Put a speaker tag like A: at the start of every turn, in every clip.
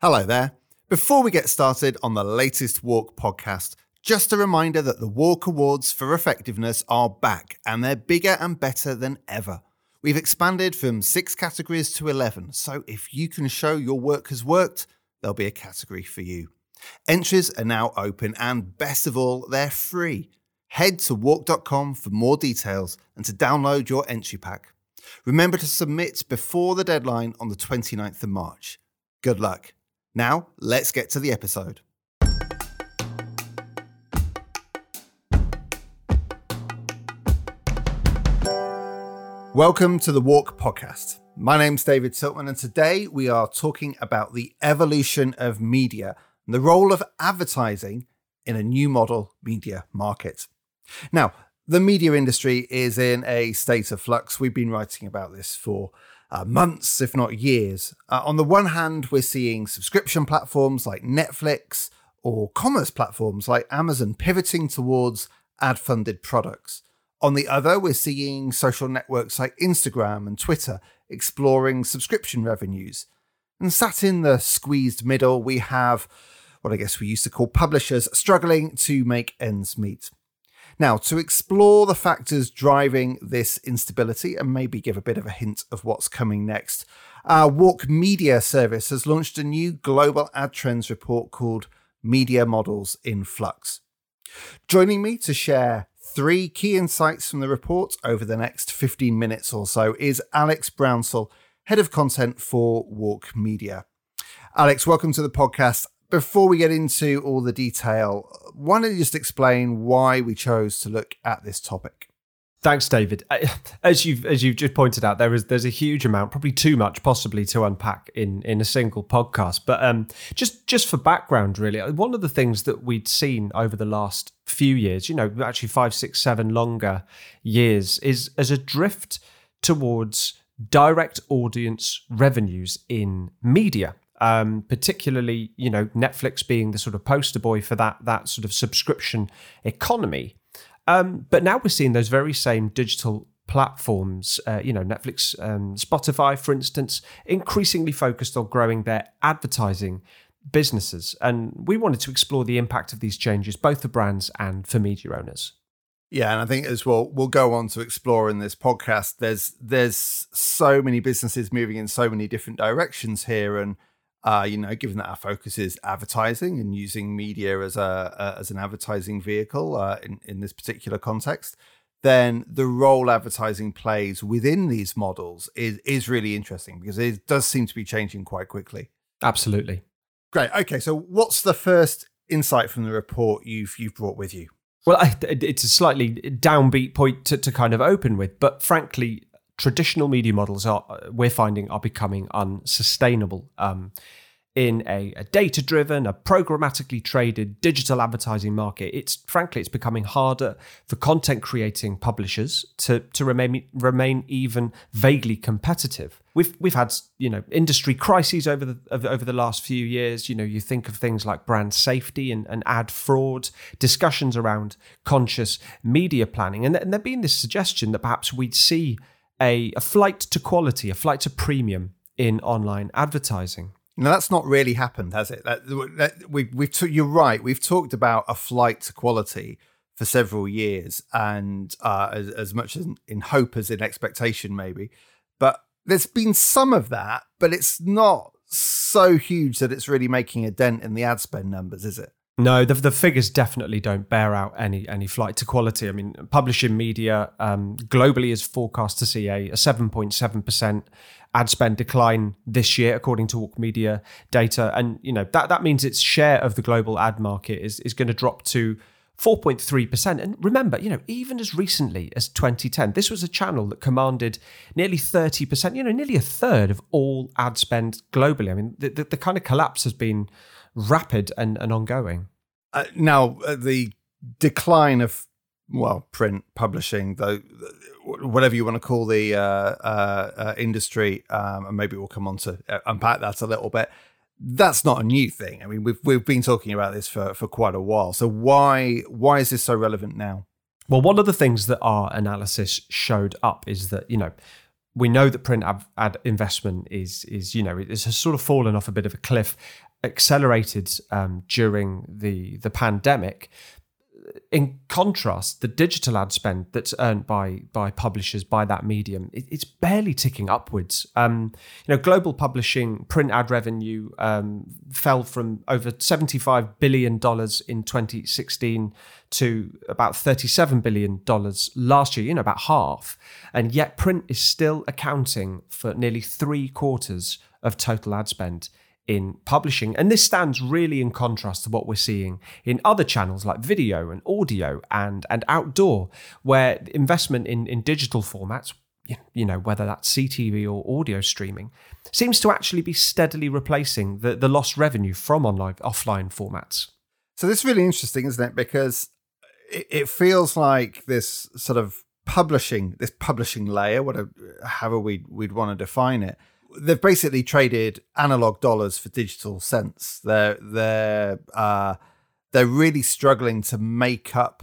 A: Hello there. Before we get started on the latest WARC podcast, just a reminder that the WARC Awards for Effectiveness are back and they're bigger and better than ever. We've expanded from six categories to 11, so if you can show your work has worked, there'll be a category for you. Entries are now open and best of all, they're free. Head to warc.com for more details and to download your entry pack. Remember to submit before the deadline on the 29th of March. Good luck. Now, let's get to the episode. Welcome to the WARC Podcast. My name's David Tiltman, and today we are talking about the evolution of media and the role of advertising in a new model media market. Now, the media industry is in a state of flux. We've been writing about this for uh, months, if not years. Uh, on the one hand, we're seeing subscription platforms like Netflix or commerce platforms like Amazon pivoting towards ad funded products. On the other, we're seeing social networks like Instagram and Twitter exploring subscription revenues. And sat in the squeezed middle, we have what I guess we used to call publishers struggling to make ends meet. Now, to explore the factors driving this instability and maybe give a bit of a hint of what's coming next, our WARC Media service has launched a new global ad trends report called Media Models in Flux. Joining me to share three key insights from the report over the next 15 minutes or so is Alex Brownsell, Head of Content for WARC Media. Alex, welcome to the podcast before we get into all the detail, why don't you just explain why we chose to look at this topic?
B: Thanks, David. As you've as you've just pointed out, there is there's a huge amount, probably too much, possibly to unpack in in a single podcast. But um, just just for background, really, one of the things that we'd seen over the last few years, you know, actually five, six, seven longer years, is as a drift towards direct audience revenues in media um, particularly you know Netflix being the sort of poster boy for that that sort of subscription economy. Um, but now we're seeing those very same digital platforms, uh, you know, Netflix, um, Spotify, for instance, increasingly focused on growing their advertising businesses. And we wanted to explore the impact of these changes, both for brands and for media owners.
A: Yeah, and I think as well we'll go on to explore in this podcast. There's there's so many businesses moving in so many different directions here, and uh, you know, given that our focus is advertising and using media as a, a as an advertising vehicle uh, in in this particular context, then the role advertising plays within these models is is really interesting because it does seem to be changing quite quickly.
B: Absolutely.
A: Great. Okay, so what's the first insight from the report you've you've brought with you?
B: Well, it's a slightly downbeat point to, to kind of open with, but frankly, traditional media models are we're finding are becoming unsustainable. Um, in a, a data driven, a programmatically traded digital advertising market, it's frankly it's becoming harder for content creating publishers to to remain remain even vaguely competitive. We've we've had you know industry crises over the over the last few years. You know you think of things like brand safety and, and ad fraud, discussions around conscious media planning, and, and there been this suggestion that perhaps we'd see a, a flight to quality, a flight to premium in online advertising.
A: Now that's not really happened, has it? That, that, we, we've t- you're right. We've talked about a flight to quality for several years, and uh, as, as much as in hope as in expectation, maybe. But there's been some of that, but it's not so huge that it's really making a dent in the ad spend numbers, is it?
B: No, the, the figures definitely don't bear out any any flight to quality. I mean, publishing media um, globally is forecast to see a, a 7.7% ad spend decline this year, according to WARC Media data. And, you know, that, that means its share of the global ad market is, is going to drop to 4.3%. And remember, you know, even as recently as 2010, this was a channel that commanded nearly 30%, you know, nearly a third of all ad spend globally. I mean, the, the, the kind of collapse has been rapid and, and ongoing.
A: Uh, now, uh, the decline of well, print publishing, though, whatever you want to call the uh, uh, uh, industry, um, and maybe we'll come on to uh, unpack that a little bit. That's not a new thing. I mean, we've we've been talking about this for for quite a while. So why why is this so relevant now?
B: Well, one of the things that our analysis showed up is that you know we know that print ad, ad investment is is you know it has sort of fallen off a bit of a cliff accelerated um, during the the pandemic in contrast, the digital ad spend that's earned by by publishers by that medium, it, it's barely ticking upwards. Um, you know, global publishing print ad revenue um, fell from over seventy five billion dollars in twenty sixteen to about thirty seven billion dollars last year. You know, about half, and yet print is still accounting for nearly three quarters of total ad spend in publishing. And this stands really in contrast to what we're seeing in other channels like video and audio and, and outdoor, where investment in, in digital formats, you know, whether that's CTV or audio streaming, seems to actually be steadily replacing the, the lost revenue from online offline formats.
A: So this is really interesting, isn't it? Because it, feels like this sort of publishing, this publishing layer, whatever however we we'd want to define it, they've basically traded analog dollars for digital cents. They're they're uh, they're really struggling to make up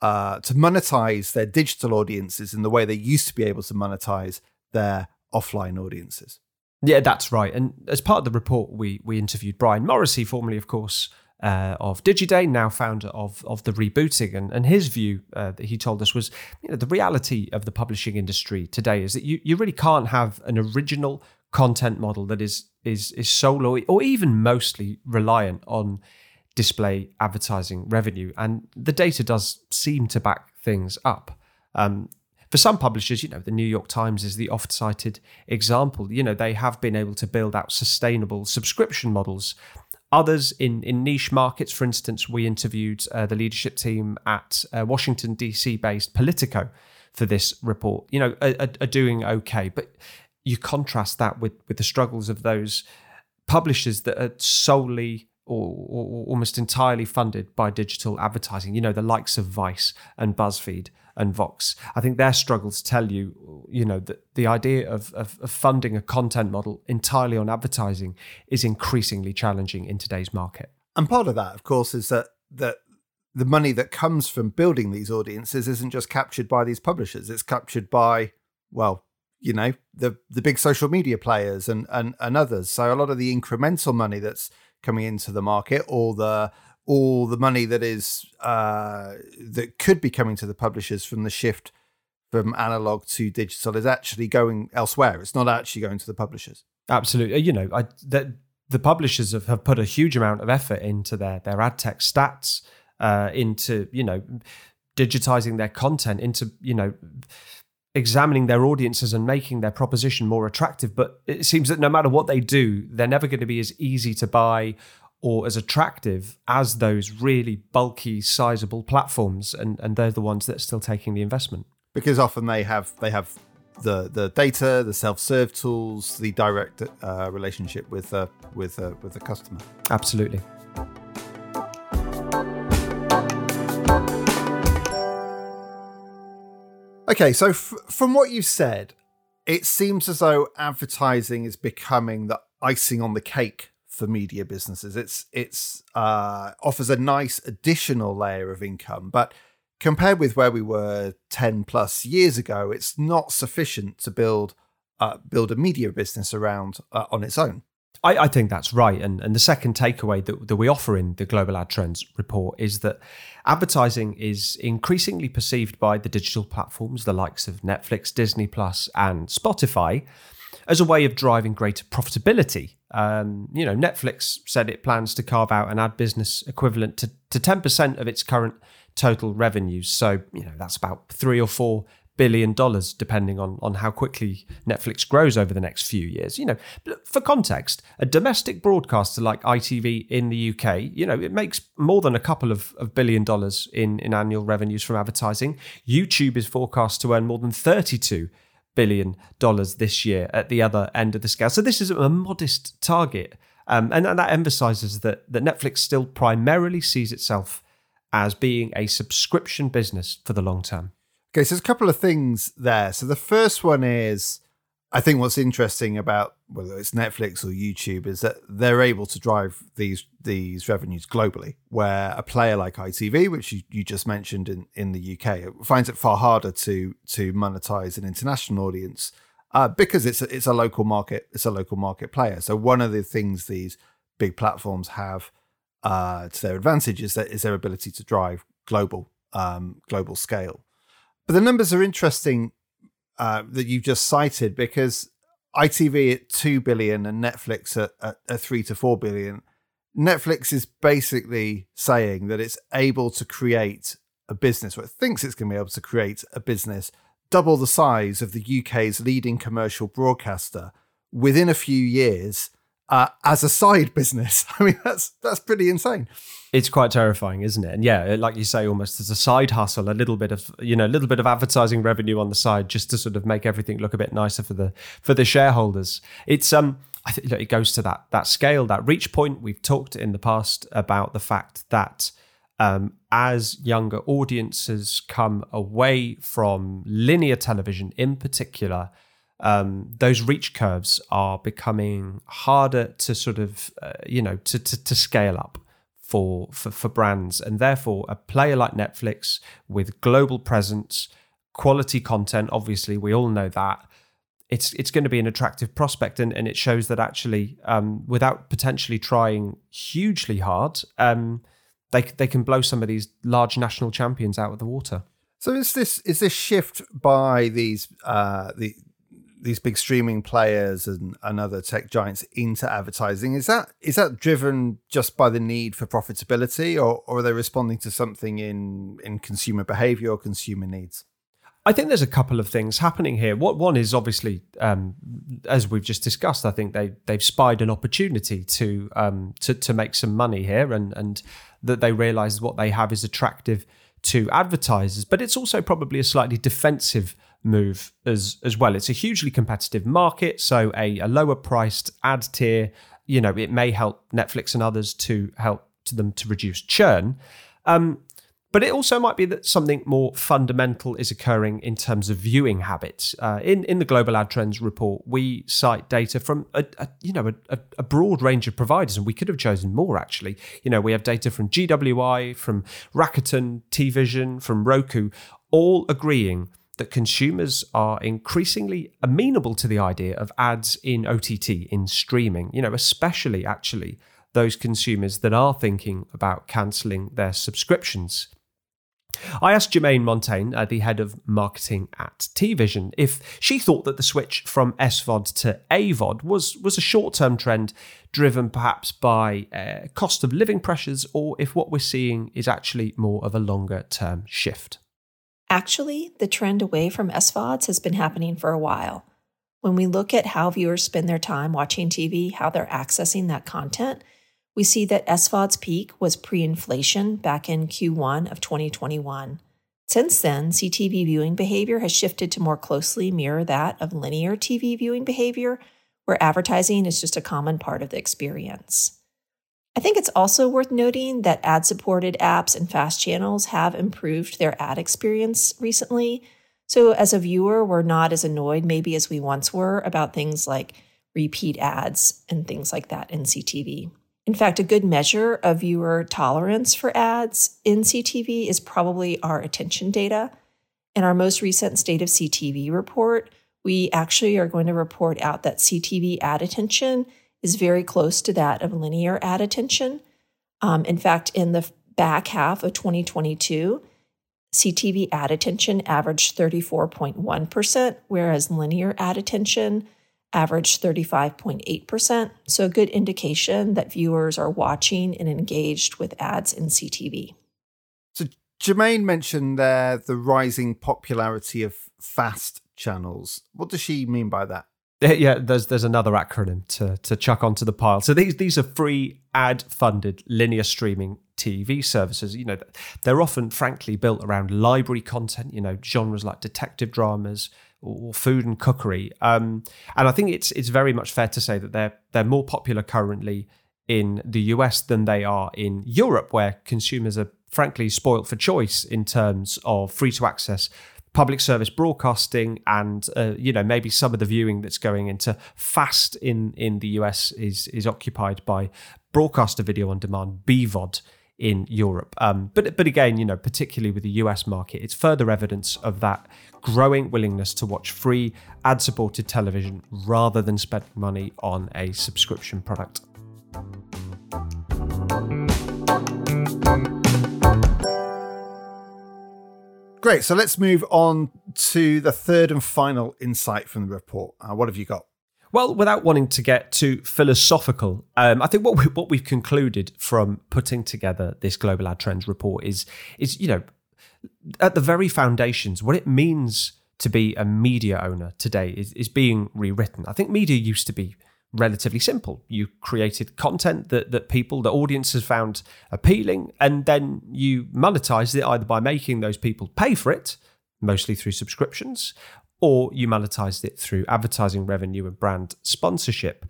A: uh, to monetize their digital audiences in the way they used to be able to monetize their offline audiences.
B: Yeah, that's right. And as part of the report, we we interviewed Brian Morrissey, formerly, of course, uh, of Digiday, now founder of of the rebooting, and and his view uh, that he told us was, you know, the reality of the publishing industry today is that you you really can't have an original content model that is is is solely or even mostly reliant on display advertising revenue, and the data does seem to back things up. Um, for some publishers, you know, the New York Times is the oft cited example. You know, they have been able to build out sustainable subscription models. Others in, in niche markets, for instance, we interviewed uh, the leadership team at uh, Washington, D.C. based Politico for this report, you know, are, are, doing okay. But you contrast that with with the struggles of those publishers that are solely or, or, almost entirely funded by digital advertising. You know, the likes of Vice and BuzzFeed and Vox. I think their struggles tell you, you know, that the idea of, of, of funding a content model entirely on advertising is increasingly challenging in today's market.
A: And part of that, of course, is that that the money that comes from building these audiences isn't just captured by these publishers; it's captured by well you know the the big social media players and and and others. So a lot of the incremental money that's coming into the market, or the all the money that is uh, that could be coming to the publishers from the shift from analog to digital is actually going elsewhere. It's not actually going to the publishers.
B: Absolutely, you know, I, the, the publishers have, have put a huge amount of effort into their their ad tech stacks, uh, into you know digitizing their content, into you know examining their audiences and making their proposition more attractive. But it seems that no matter what they do, they're never going to be as easy to buy or as attractive as those really bulky, sizable platforms. And, and they're the ones that are still taking the investment.
A: Because often they have they have the the data, the self serve tools, the direct uh, relationship with uh, with uh, with the customer.
B: Absolutely.
A: Okay, so f- from what you've said, it seems as though advertising is becoming the icing on the cake for media businesses. It's it's uh, offers a nice additional layer of income, but compared with where we were ten plus years ago, it's not sufficient to build uh, build a media business around uh, on its own.
B: I, I, think that's right. And, and the second takeaway that, that we offer in the Global Ad Trends report is that advertising is increasingly perceived by the digital platforms, the likes of Netflix, Disney Plus, and Spotify, as a way of driving greater profitability. Um, you know, Netflix said it plans to carve out an ad business equivalent to, to 10% of its current total revenues. So, you know, that's about three or four billion dollars, depending on, on how quickly Netflix grows over the next few years. You know, for context, a domestic broadcaster like ITV in the UK, you know, it makes more than a couple of, of billion dollars in, in annual revenues from advertising. YouTube is forecast to earn more than 32 billion dollars this year at the other end of the scale. So this is a modest target. Um, and, and that emphasizes that, that Netflix still primarily sees itself as being a subscription business for the long term.
A: Okay, so there's a couple of things there. So the first one is I think what's interesting about whether it's Netflix or YouTube is that they're able to drive these these revenues globally, where a player like ITV, which you, you just mentioned in, in the UK, finds it far harder to to monetize an international audience uh, because it's a, it's a local market, it's a local market player. So one of the things these big platforms have uh, to their advantage is, that, is their ability to drive global um, global scale. But the numbers are interesting uh, that you've just cited because ITV at two billion and Netflix at, at, at three to four billion. Netflix is basically saying that it's able to create a business, or it thinks it's going to be able to create a business double the size of the UK's leading commercial broadcaster within a few years uh, as a side business. I mean, that's that's pretty insane.
B: It's quite terrifying, isn't it? And yeah, like you say, almost as a side hustle, a little bit of you know, a little bit of advertising revenue on the side, just to sort of make everything look a bit nicer for the for the shareholders. It's um, I think it goes to that that scale, that reach point. We've talked in the past about the fact that um, as younger audiences come away from linear television, in particular um, those reach curves are becoming harder to sort of uh, you know to, to, to scale up for, for for brands. And therefore a player like Netflix with global presence quality content obviously we all know that it's it's going to be an attractive prospect. And, and it shows that actually um, without potentially trying hugely hard um, they they can blow some of these large national champions out of the water.
A: So is this is this shift by these uh, the these big streaming players and, and other tech giants into advertising is that is that driven just by the need for profitability or, or are they responding to something in in consumer behavior or consumer needs
B: I think there's a couple of things happening here. What one is obviously, um, as we've just discussed, I think they they've spied an opportunity to um, to to make some money here, and and that they realise what they have is attractive to advertisers. But it's also probably a slightly defensive move as as well. It's a hugely competitive market, so a, a lower priced ad tier, you know, it may help Netflix and others to help to them to reduce churn. Um, but it also might be that something more fundamental is occurring in terms of viewing habits. Uh, in in the Global Ad Trends report, we cite data from a, a you know a, a, broad range of providers, and we could have chosen more. Actually, you know, we have data from GWI, from Rakuten, TVision, from Roku, all agreeing that consumers are increasingly amenable to the idea of ads in OTT, in streaming, you know, especially actually those consumers that are thinking about cancelling their subscriptions. I asked Germaine Montaigne, uh, the head of marketing at TVision, if she thought that the switch from SVOD to AVOD was, was a short term trend driven perhaps by uh, cost of living pressures, or if what we're seeing is actually more of a longer term shift.
C: Actually, the trend away from SVODs has been happening for a while. When we look at how viewers spend their time watching TV, how they're accessing that content, we see that SVOD's peak was pre inflation back in Q1 of 2021. Since then, CTV viewing behavior has shifted to more closely mirror that of linear TV viewing behavior, where advertising is just a common part of the experience. I think it's also worth noting that ad supported apps and fast channels have improved their ad experience recently. So, as a viewer, we're not as annoyed maybe as we once were about things like repeat ads and things like that in CTV. In fact, a good measure of viewer tolerance for ads in CTV is probably our attention data. In our most recent State of CTV report, we actually are going to report out that CTV ad attention is very close to that of linear ad attention. Um, in fact, in the back half of 2022, CTV ad attention averaged 34.1%, whereas linear ad attention averaged 35.8%. So, a good indication that viewers are watching and engaged with ads in CTV.
A: So, Germaine mentioned there the rising popularity of fast channels. What does she mean by that?
B: Yeah, there's there's another acronym to to chuck onto the pile. So these these are free ad funded linear streaming TV services. You know, they're often frankly built around library content. You know, genres like detective dramas or food and cookery. Um, and I think it's it's very much fair to say that they're they're more popular currently in the US than they are in Europe, where consumers are frankly spoilt for choice in terms of free to access public service broadcasting and uh, you know maybe some of the viewing that's going into fast in in the US is is occupied by broadcaster video on demand BVOD in Europe. Um, but but again, you know, particularly with the US market, it's further evidence of that growing willingness to watch free ad-supported television rather than spend money on a subscription product.
A: Great. So let's move on to the third and final insight from the report. Uh, what have you got?
B: Well, without wanting to get too philosophical, um, I think what we, what we've concluded from putting together this global ad trends report is is you know at the very foundations what it means to be a media owner today is, is being rewritten. I think media used to be relatively simple. You created content that, that people, the audiences found appealing, and then you monetized it either by making those people pay for it, mostly through subscriptions, or you monetized it through advertising revenue and brand sponsorship.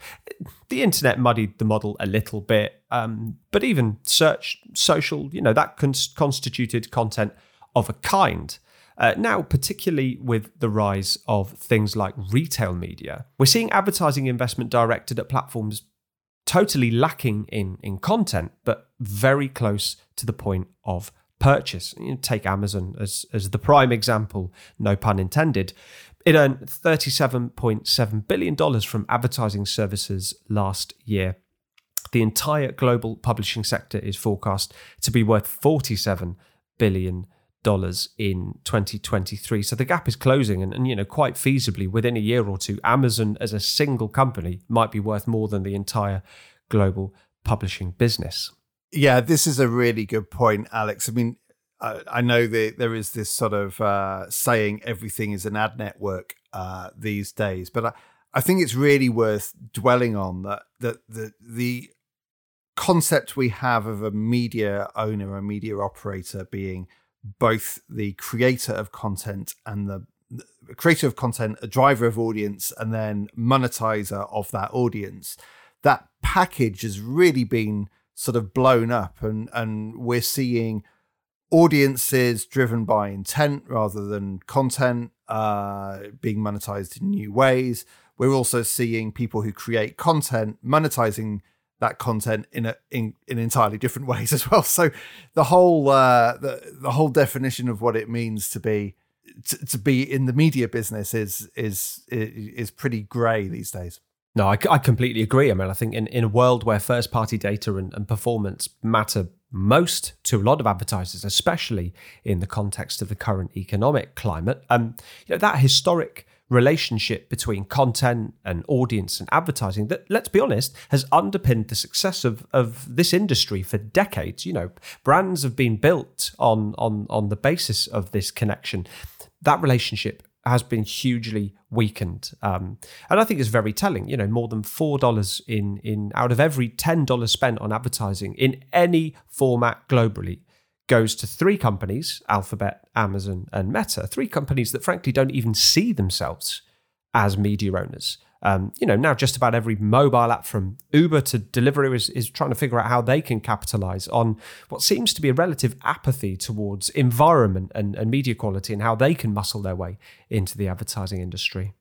B: The internet muddied the model a little bit, um, but even search, social, you know, that cons- constituted content of a kind. Uh, now, particularly with the rise of things like retail media, we're seeing advertising investment directed at platforms totally lacking in, in content, but very close to the point of purchase. You know, take Amazon as, as the prime example, no pun intended. It earned $37.7 billion from advertising services last year. The entire global publishing sector is forecast to be worth $47 billion dollars in 2023. So the gap is closing, and, and, you know quite feasibly within a year or two, Amazon as a single company might be worth more than the entire global publishing business.
A: Yeah, this is a really good point, Alex. I mean, I, I know that there is this sort of uh, saying everything is an ad network uh, these days, but I, I think it's really worth dwelling on that that the the concept we have of a media owner, a media operator being both the creator of content and the creator of content, a driver of audience, and then monetizer of that audience. That package has really been sort of blown up, and and we're seeing audiences driven by intent rather than content uh, being monetized in new ways. We're also seeing people who create content monetizing that content in a in, in entirely different ways as well. So the whole uh, the the whole definition of what it means to be to, to be in the media business is is is pretty grey these days.
B: No, I, I, completely agree. I mean, I think in, in a world where first party data and, and performance matter most to a lot of advertisers, especially in the context of the current economic climate, um, you know, that historic relationship between content and audience and advertising that, let's be honest, has underpinned the success of, of this industry for decades. You know, brands have been built on, on, on the basis of this connection. That relationship has been hugely weakened, um, and I think it's very telling. You know, more than four dollars in in out of every ten dollars spent on advertising in any format globally goes to three companies Alphabet, Amazon, and Meta, three companies that frankly don't even see themselves as media owners. Um, you know, now just about every mobile app from Uber to Deliveroo is, is trying to figure out how they can capitalize on what seems to be a relative apathy towards environment and, and media quality and how they can muscle their way into the advertising industry.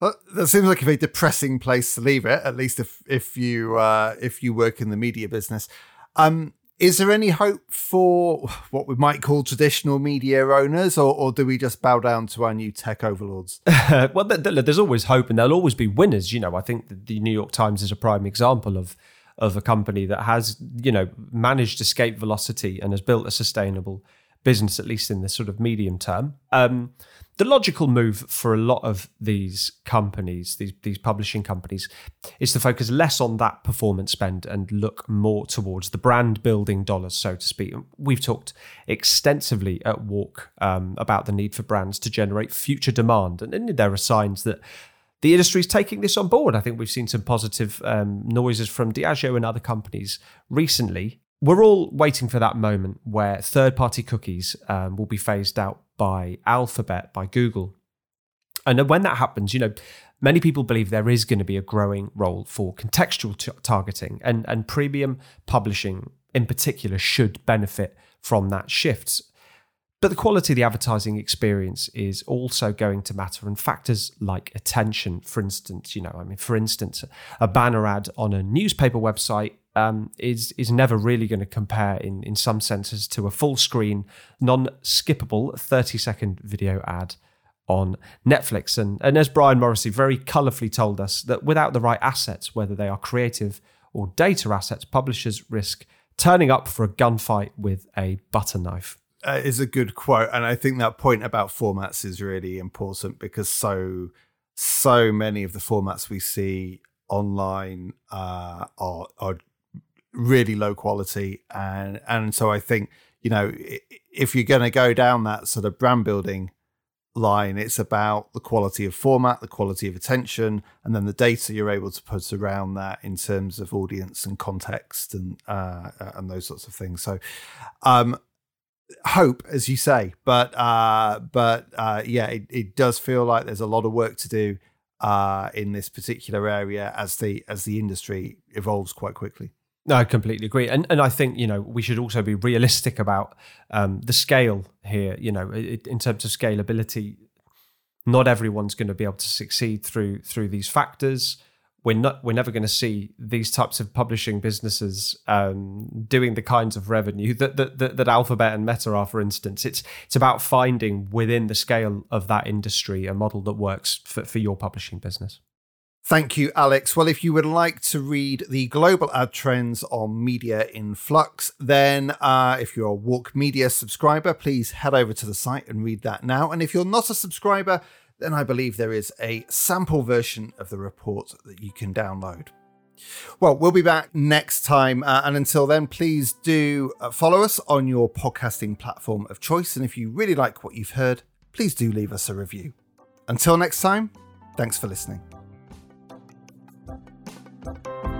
A: Well, that seems like a very depressing place to leave it. At least if if you uh, if you work in the media business. Um, is there any hope for what we might call traditional media owners, or, or do we just bow down to our new tech overlords?
B: well, there's always hope, and there'll always be winners. You know, I think the New York Times is a prime example of of a company that has, you know, managed escape velocity and has built a sustainable business, at least in the sort of medium term. Um, the logical move for a lot of these companies, these these publishing companies, is to focus less on that performance spend and look more towards the brand building dollars, so to speak. We've talked extensively at WARC um, about the need for brands to generate future demand, and, and there are signs that the industry is taking this on board. I think we've seen some positive um, noises from Diageo and other companies recently. We're all waiting for that moment where third party cookies um, will be phased out by Alphabet, by Google. And when that happens, you know, many people believe there is going to be a growing role for contextual t- targeting, and, and premium publishing in particular should benefit from that shift. But the quality of the advertising experience is also going to matter, and factors like attention, for instance, you know, I mean, for instance, a banner ad on a newspaper website um, is is never really going to compare in in some senses to a full screen, non skippable thirty second video ad on Netflix. And and as Brian Morrissey very colourfully told us that without the right assets, whether they are creative or data assets, publishers risk turning up for a gunfight with a butter knife.
A: Uh, is a good quote, and I think that point about formats is really important because so so many of the formats we see online uh, are are really low quality, and and so I think you know if you're going to go down that sort of brand building line. It's about the quality of format, the quality of attention, and then the data you're able to put around that in terms of audience and context and uh, and those sorts of things. So, um, hope, as you say, but uh, but uh, yeah, it, it does feel like there's a lot of work to do uh, in this particular area as the as the industry evolves quite quickly.
B: No, I completely agree, and and I think you know we should also be realistic about um, the scale here. You know, it, in terms of scalability, not everyone's going to be able to succeed through through these factors. We're not. We're never going to see these types of publishing businesses um, doing the kinds of revenue that, that that that Alphabet and Meta are, for instance. It's it's about finding within the scale of that industry a model that works for, for your publishing business.
A: Thank you, Alex. Well, if you would like to read the global ad trends on Media in Flux, then uh, if you're a WARC Media subscriber, please head over to the site and read that now. And if you're not a subscriber, then I believe there is a sample version of the report that you can download. Well, we'll be back next time. Uh, and until then, please do uh, follow us on your podcasting platform of choice. And if you really like what you've heard, please do leave us a review. Until next time, thanks for listening. Thank.